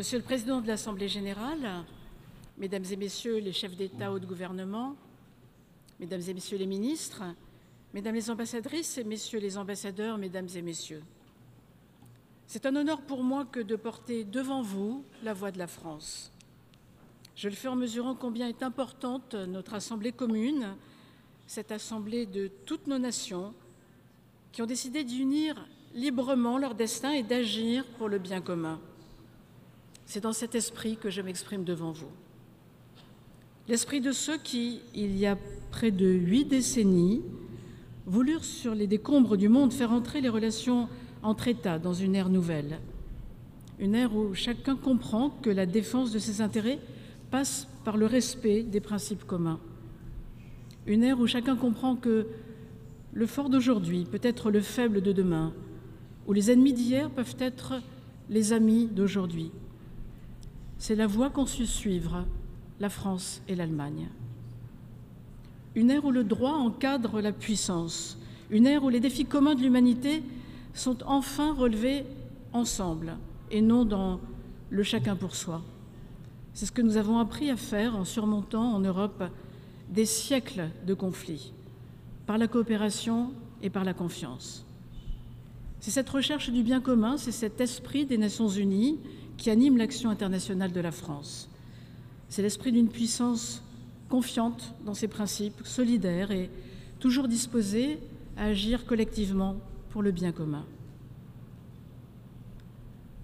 Monsieur le Président de l'Assemblée générale, Mesdames et Messieurs les chefs d'État ou de gouvernement, Mesdames et Messieurs les ministres, Mesdames les ambassadrices et Messieurs les ambassadeurs, Mesdames et Messieurs, c'est un honneur pour moi que de porter devant vous la voix de la France. Je le fais en mesurant combien est importante notre Assemblée commune, cette Assemblée de toutes nos nations, qui ont décidé d'unir librement leur destin et d'agir pour le bien commun. C'est dans cet esprit que je m'exprime devant vous. L'esprit de ceux qui, il y a près de huit décennies, voulurent sur les décombres du monde faire entrer les relations entre États dans une ère nouvelle. Une ère où chacun comprend que la défense de ses intérêts passe par le respect des principes communs. Une ère où chacun comprend que le fort d'aujourd'hui peut être le faible de demain, où les ennemis d'hier peuvent être les amis d'aujourd'hui. C'est la voie qu'ont su suivre la France et l'Allemagne. Une ère où le droit encadre la puissance, une ère où les défis communs de l'humanité sont enfin relevés ensemble et non dans le chacun pour soi. C'est ce que nous avons appris à faire en surmontant en Europe des siècles de conflits, par la coopération et par la confiance. C'est cette recherche du bien commun, c'est cet esprit des Nations Unies qui anime l'action internationale de la France. C'est l'esprit d'une puissance confiante dans ses principes, solidaire et toujours disposée à agir collectivement pour le bien commun.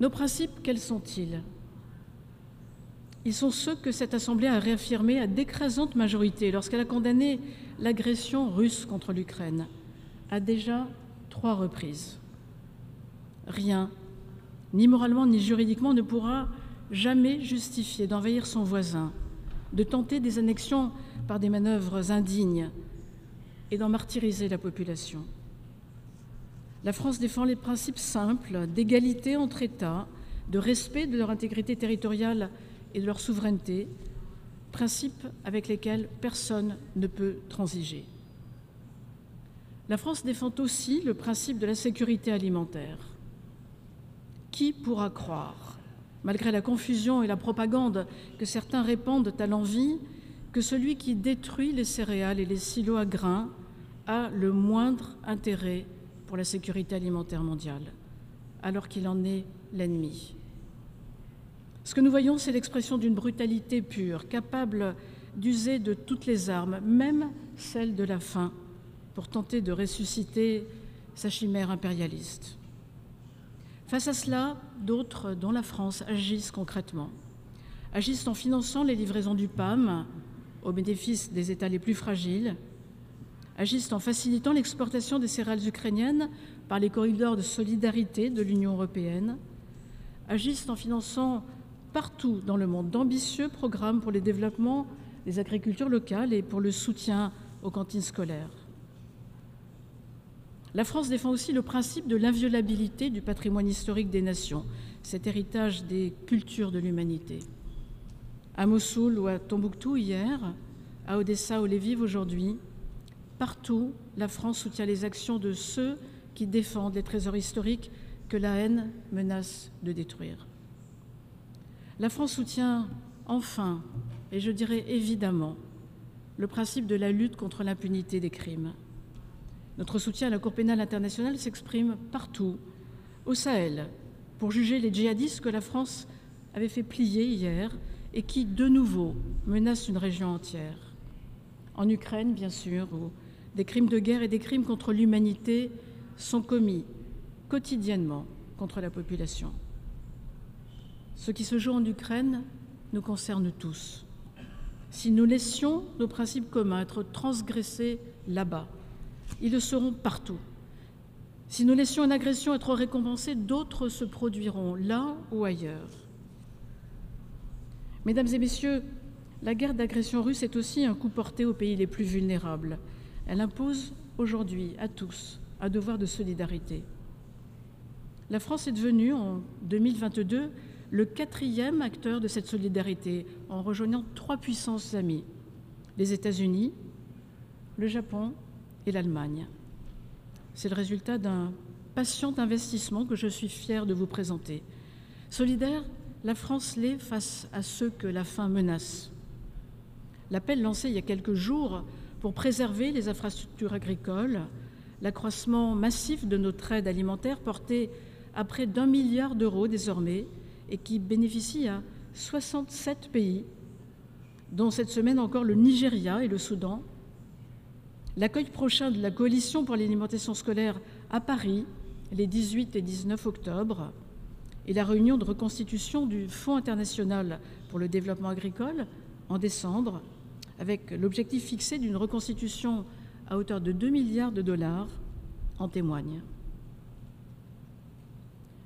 Nos principes, quels sont-ils? Ils sont ceux que cette Assemblée a réaffirmés à d'écrasantes majorités lorsqu'elle a condamné l'agression russe contre l'Ukraine à déjà trois reprises. Rien, ni moralement ni juridiquement, ne pourra jamais justifier d'envahir son voisin, de tenter des annexions par des manœuvres indignes et d'en martyriser la population. La France défend les principes simples d'égalité entre États, de respect de leur intégrité territoriale et de leur souveraineté, principes avec lesquels personne ne peut transiger. La France défend aussi le principe de la sécurité alimentaire. Qui pourra croire, malgré la confusion et la propagande que certains répandent à l'envie, que celui qui détruit les céréales et les silos à grains a le moindre intérêt pour la sécurité alimentaire mondiale, alors qu'il en est l'ennemi. Ce que nous voyons, c'est l'expression d'une brutalité pure, capable d'user de toutes les armes, même celle de la faim, pour tenter de ressusciter sa chimère impérialiste. Face à cela, d'autres, dont la France, agissent concrètement. Agissent en finançant les livraisons du PAM au bénéfice des États les plus fragiles, agissent en facilitant l'exportation des céréales ukrainiennes par les corridors de solidarité de l'Union européenne, agissent en finançant partout dans le monde d'ambitieux programmes pour le développement des agricultures locales et pour le soutien aux cantines scolaires. La France défend aussi le principe de l'inviolabilité du patrimoine historique des nations, cet héritage des cultures de l'humanité. À Mossoul ou à Tombouctou hier, à Odessa ou Lviv aujourd'hui, Partout, la France soutient les actions de ceux qui défendent les trésors historiques que la haine menace de détruire. La France soutient enfin, et je dirais évidemment, le principe de la lutte contre l'impunité des crimes. Notre soutien à la Cour pénale internationale s'exprime partout, au Sahel, pour juger les djihadistes que la France avait fait plier hier et qui, de nouveau, menacent une région entière. En Ukraine, bien sûr, où des crimes de guerre et des crimes contre l'humanité sont commis quotidiennement contre la population. Ce qui se joue en Ukraine nous concerne tous. Si nous laissions nos principes communs être transgressés là-bas, ils le seront partout. Si nous laissions une agression être récompensée, d'autres se produiront là ou ailleurs. Mesdames et messieurs, la guerre d'agression russe est aussi un coup porté aux pays les plus vulnérables, elle impose aujourd'hui à tous un devoir de solidarité. La France est devenue en 2022 le quatrième acteur de cette solidarité en rejoignant trois puissances amies, les États-Unis, le Japon et l'Allemagne. C'est le résultat d'un patient investissement que je suis fière de vous présenter. Solidaire, la France l'est face à ceux que la faim menace. L'appel lancé il y a quelques jours pour préserver les infrastructures agricoles, l'accroissement massif de notre aide alimentaire portée à près d'un milliard d'euros désormais et qui bénéficie à 67 pays, dont cette semaine encore le Nigeria et le Soudan. L'accueil prochain de la coalition pour l'alimentation scolaire à Paris, les 18 et 19 octobre, et la réunion de reconstitution du Fonds international pour le développement agricole en décembre, avec l'objectif fixé d'une reconstitution à hauteur de 2 milliards de dollars, en témoigne.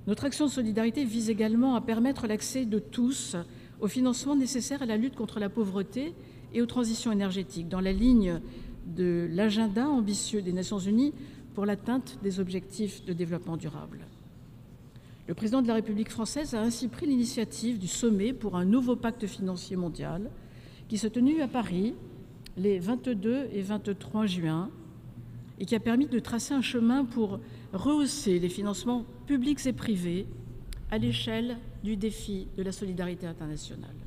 Notre action de solidarité vise également à permettre l'accès de tous au financement nécessaire à la lutte contre la pauvreté et aux transitions énergétiques, dans la ligne de l'agenda ambitieux des Nations Unies pour l'atteinte des objectifs de développement durable. Le président de la République française a ainsi pris l'initiative du sommet pour un nouveau pacte financier mondial qui s'est tenu à Paris les 22 et 23 juin et qui a permis de tracer un chemin pour rehausser les financements publics et privés à l'échelle du défi de la solidarité internationale.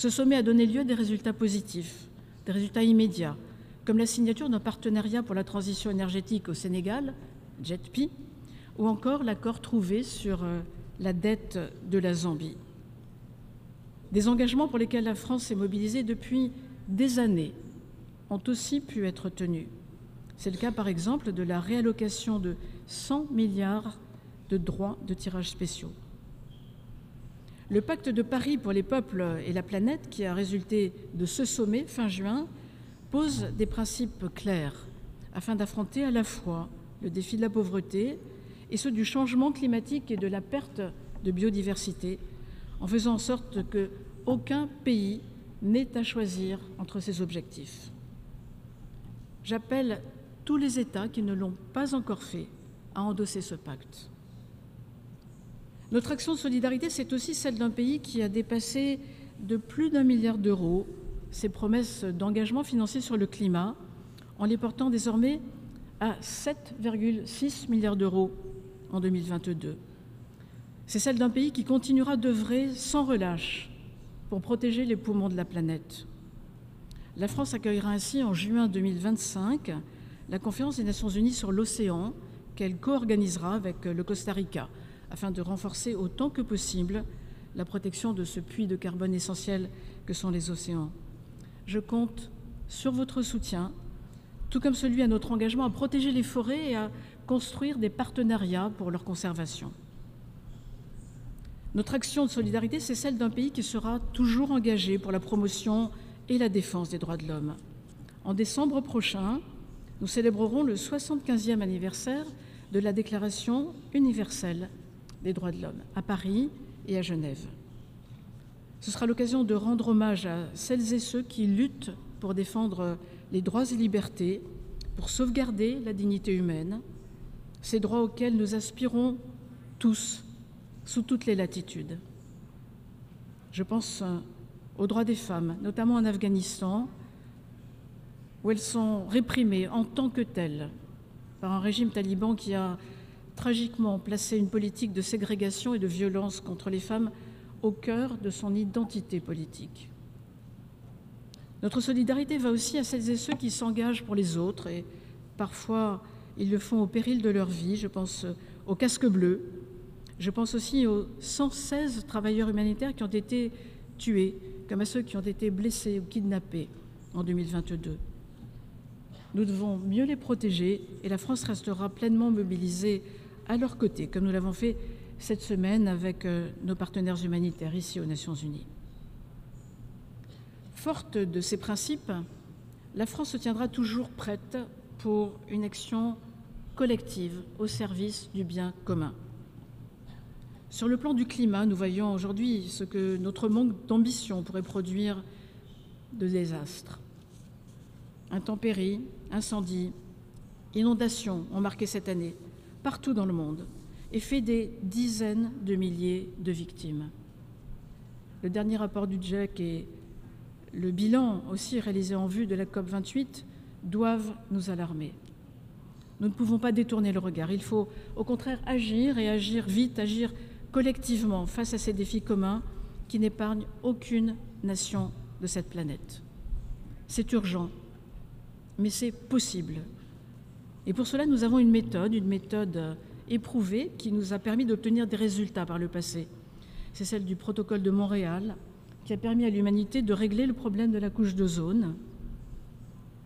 Ce sommet a donné lieu à des résultats positifs, des résultats immédiats, comme la signature d'un partenariat pour la transition énergétique au Sénégal, JETPI, ou encore l'accord trouvé sur euh, la dette de la Zambie. Des engagements pour lesquels la France s'est mobilisée depuis des années ont aussi pu être tenus. C'est le cas par exemple de la réallocation de 100 milliards de droits de tirage spéciaux. Le pacte de Paris pour les peuples et la planète, qui a résulté de ce sommet fin juin, pose des principes clairs afin d'affronter à la fois le défi de la pauvreté et ceux du changement climatique et de la perte de biodiversité, en faisant en sorte que aucun pays n'ait à choisir entre ces objectifs. J'appelle tous les États qui ne l'ont pas encore fait à endosser ce pacte. Notre action de solidarité, c'est aussi celle d'un pays qui a dépassé de plus d'un milliard d'euros ses promesses d'engagement financier sur le climat, en les portant désormais à 7,6 milliards d'euros en 2022. C'est celle d'un pays qui continuera d'œuvrer sans relâche pour protéger les poumons de la planète. La France accueillera ainsi en juin 2025 la conférence des Nations Unies sur l'océan qu'elle co-organisera avec le Costa Rica afin de renforcer autant que possible la protection de ce puits de carbone essentiel que sont les océans. Je compte sur votre soutien, tout comme celui à notre engagement à protéger les forêts et à construire des partenariats pour leur conservation. Notre action de solidarité, c'est celle d'un pays qui sera toujours engagé pour la promotion et la défense des droits de l'homme. En décembre prochain, nous célébrerons le 75e anniversaire de la Déclaration universelle des droits de l'homme à Paris et à Genève. Ce sera l'occasion de rendre hommage à celles et ceux qui luttent pour défendre les droits et libertés, pour sauvegarder la dignité humaine, ces droits auxquels nous aspirons tous, sous toutes les latitudes. Je pense euh, aux droits des femmes, notamment en Afghanistan, où elles sont réprimées en tant que telles par un régime taliban qui a tragiquement placé une politique de ségrégation et de violence contre les femmes au cœur de son identité politique. Notre solidarité va aussi à celles et ceux qui s'engagent pour les autres et parfois ils le font au péril de leur vie. Je pense aux casques bleus. Je pense aussi aux 116 travailleurs humanitaires qui ont été tués, comme à ceux qui ont été blessés ou kidnappés en 2022. Nous devons mieux les protéger et la France restera pleinement mobilisée à leur côté, comme nous l'avons fait cette semaine avec euh, nos partenaires humanitaires ici aux Nations Unies. Forte de ces principes, la France se tiendra toujours prête pour une action collective au service du bien commun. Sur le plan du climat, nous voyons aujourd'hui ce que notre manque d'ambition pourrait produire de désastres. Intempéries, incendies, inondations ont marqué cette année partout dans le monde et fait des dizaines de milliers de victimes. Le dernier rapport du GIEC et le bilan aussi réalisé en vue de la COP28 doivent nous alarmer. Nous ne pouvons pas détourner le regard. Il faut au contraire agir et agir vite, agir collectivement face à ces défis communs qui n'épargnent aucune nation de cette planète. C'est urgent, mais c'est possible. Et pour cela, nous avons une méthode, une méthode éprouvée qui nous a permis d'obtenir des résultats par le passé. C'est celle du protocole de Montréal qui a permis à l'humanité de régler le problème de la couche d'ozone.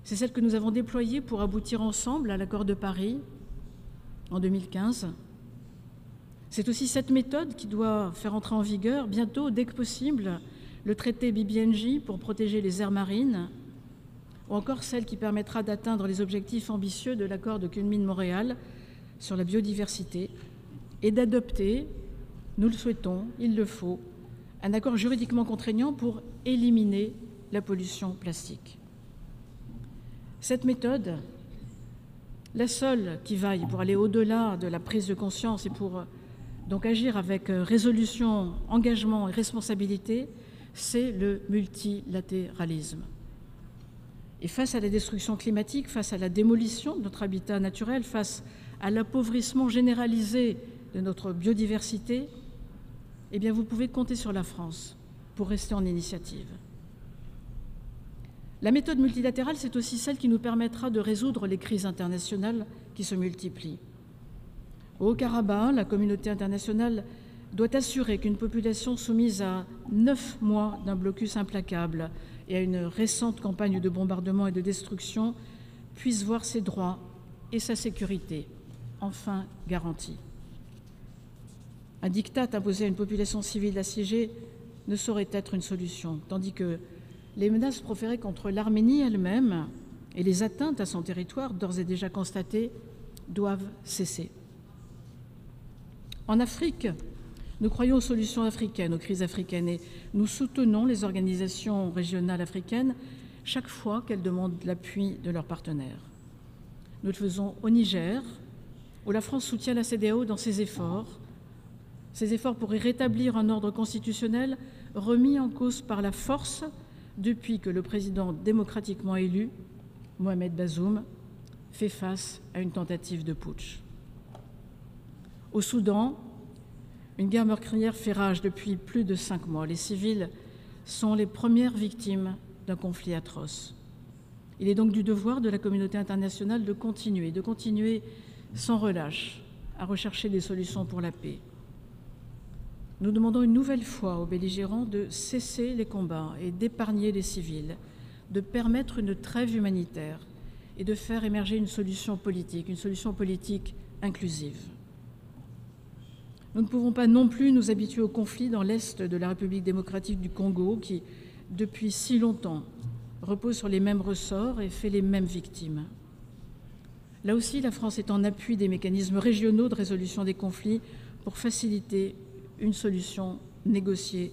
C'est celle que nous avons déployée pour aboutir ensemble à l'accord de Paris en 2015. C'est aussi cette méthode qui doit faire entrer en vigueur bientôt, dès que possible, le traité BBNJ pour protéger les aires marines, ou encore celle qui permettra d'atteindre les objectifs ambitieux de l'accord de Kunming-Montréal sur la biodiversité et d'adopter, nous le souhaitons, il le faut, un accord juridiquement contraignant pour éliminer la pollution plastique. Cette méthode, la seule qui vaille pour aller au-delà de la prise de conscience et pour donc agir avec résolution, engagement et responsabilité, c'est le multilatéralisme. Et face à la destruction climatique, face à la démolition de notre habitat naturel, face à l'appauvrissement généralisé de notre biodiversité, eh bien vous pouvez compter sur la France pour rester en initiative. La méthode multilatérale, c'est aussi celle qui nous permettra de résoudre les crises internationales qui se multiplient. Au Haut-Karabakh, la communauté internationale doit assurer qu'une population soumise à neuf mois d'un blocus implacable et à une récente campagne de bombardement et de destruction puisse voir ses droits et sa sécurité enfin garantis. Un diktat imposé à une population civile assiégée ne saurait être une solution, tandis que les menaces proférées contre l'Arménie elle-même et les atteintes à son territoire d'ores et déjà constatées doivent cesser. En Afrique, nous croyons aux solutions africaines, aux crises africaines, et nous soutenons les organisations régionales africaines chaque fois qu'elles demandent l'appui de leurs partenaires. Nous le faisons au Niger, où la France soutient la CDAO dans ses efforts, ses efforts pour y rétablir un ordre constitutionnel remis en cause par la force depuis que le président démocratiquement élu, Mohamed Bazoum, fait face à une tentative de putsch. Au Soudan, une guerre meurtrière fait rage depuis plus de cinq mois. Les civils sont les premières victimes d'un conflit atroce. Il est donc du devoir de la communauté internationale de continuer, de continuer sans relâche à rechercher des solutions pour la paix. Nous demandons une nouvelle fois aux belligérants de cesser les combats et d'épargner les civils, de permettre une trêve humanitaire et de faire émerger une solution politique, une solution politique inclusive. Nous ne pouvons pas non plus nous habituer au conflit dans l'est de la République démocratique du Congo qui, depuis si longtemps, repose sur les mêmes ressorts et fait les mêmes victimes. Là aussi, la France est en appui des mécanismes régionaux de résolution des conflits pour faciliter une solution négociée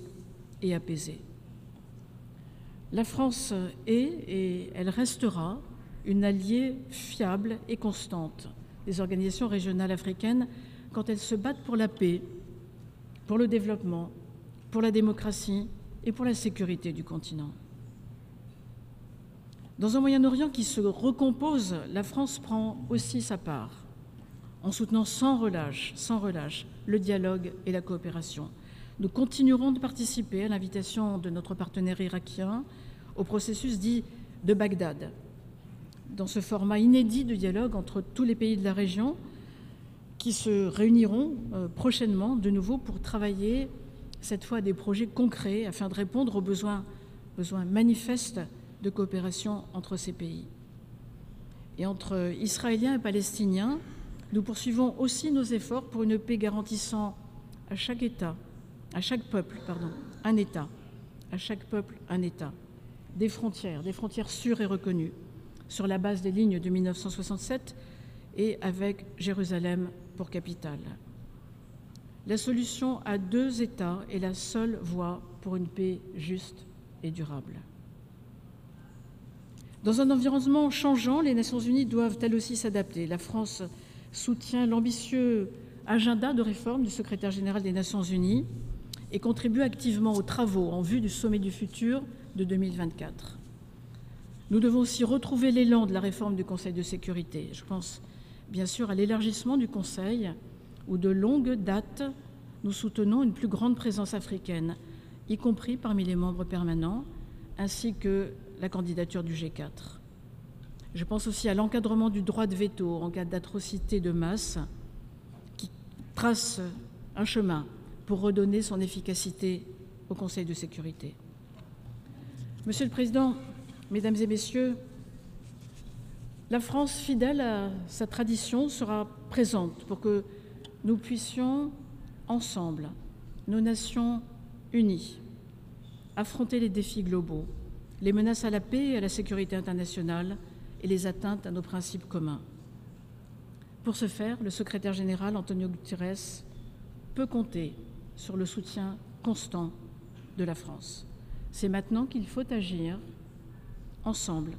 et apaisée. La France est et elle restera une alliée fiable et constante des organisations régionales africaines quand elles se battent pour la paix, pour le développement, pour la démocratie et pour la sécurité du continent. Dans un Moyen-Orient qui se recompose, la France prend aussi sa part, en soutenant sans relâche, sans relâche, le dialogue et la coopération. Nous continuerons de participer à l'invitation de notre partenaire irakien au processus dit de Bagdad, dans ce format inédit de dialogue entre tous les pays de la région, qui se réuniront euh, prochainement de nouveau pour travailler cette fois des projets concrets afin de répondre aux besoins, besoins manifestes de coopération entre ces pays. Et entre Israéliens et Palestiniens, nous poursuivons aussi nos efforts pour une paix garantissant à chaque État, à chaque peuple, pardon, un État, à chaque peuple un État, des frontières, des frontières sûres et reconnues, sur la base des lignes de 1967 et avec Jérusalem pour capitale. La solution à deux États est la seule voie pour une paix juste et durable. Dans un environnement changeant, les Nations unies doivent elles aussi s'adapter. La France soutient l'ambitieux agenda de réforme du secrétaire général des Nations unies et contribue activement aux travaux en vue du sommet du futur de 2024. Nous devons aussi retrouver l'élan de la réforme du Conseil de sécurité. Je pense bien sûr à l'élargissement du Conseil, où de longue date nous soutenons une plus grande présence africaine, y compris parmi les membres permanents, ainsi que la candidature du G4. Je pense aussi à l'encadrement du droit de veto en cas d'atrocité de masse, qui trace un chemin pour redonner son efficacité au Conseil de sécurité. Monsieur le Président, Mesdames et Messieurs, la France, fidèle à sa tradition, sera présente pour que nous puissions ensemble, nos nations unies, affronter les défis globaux, les menaces à la paix et à la sécurité internationale et les atteintes à nos principes communs. Pour ce faire, le secrétaire général Antonio Guterres peut compter sur le soutien constant de la France. C'est maintenant qu'il faut agir ensemble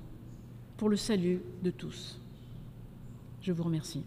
pour le salut de tous. Je vous remercie.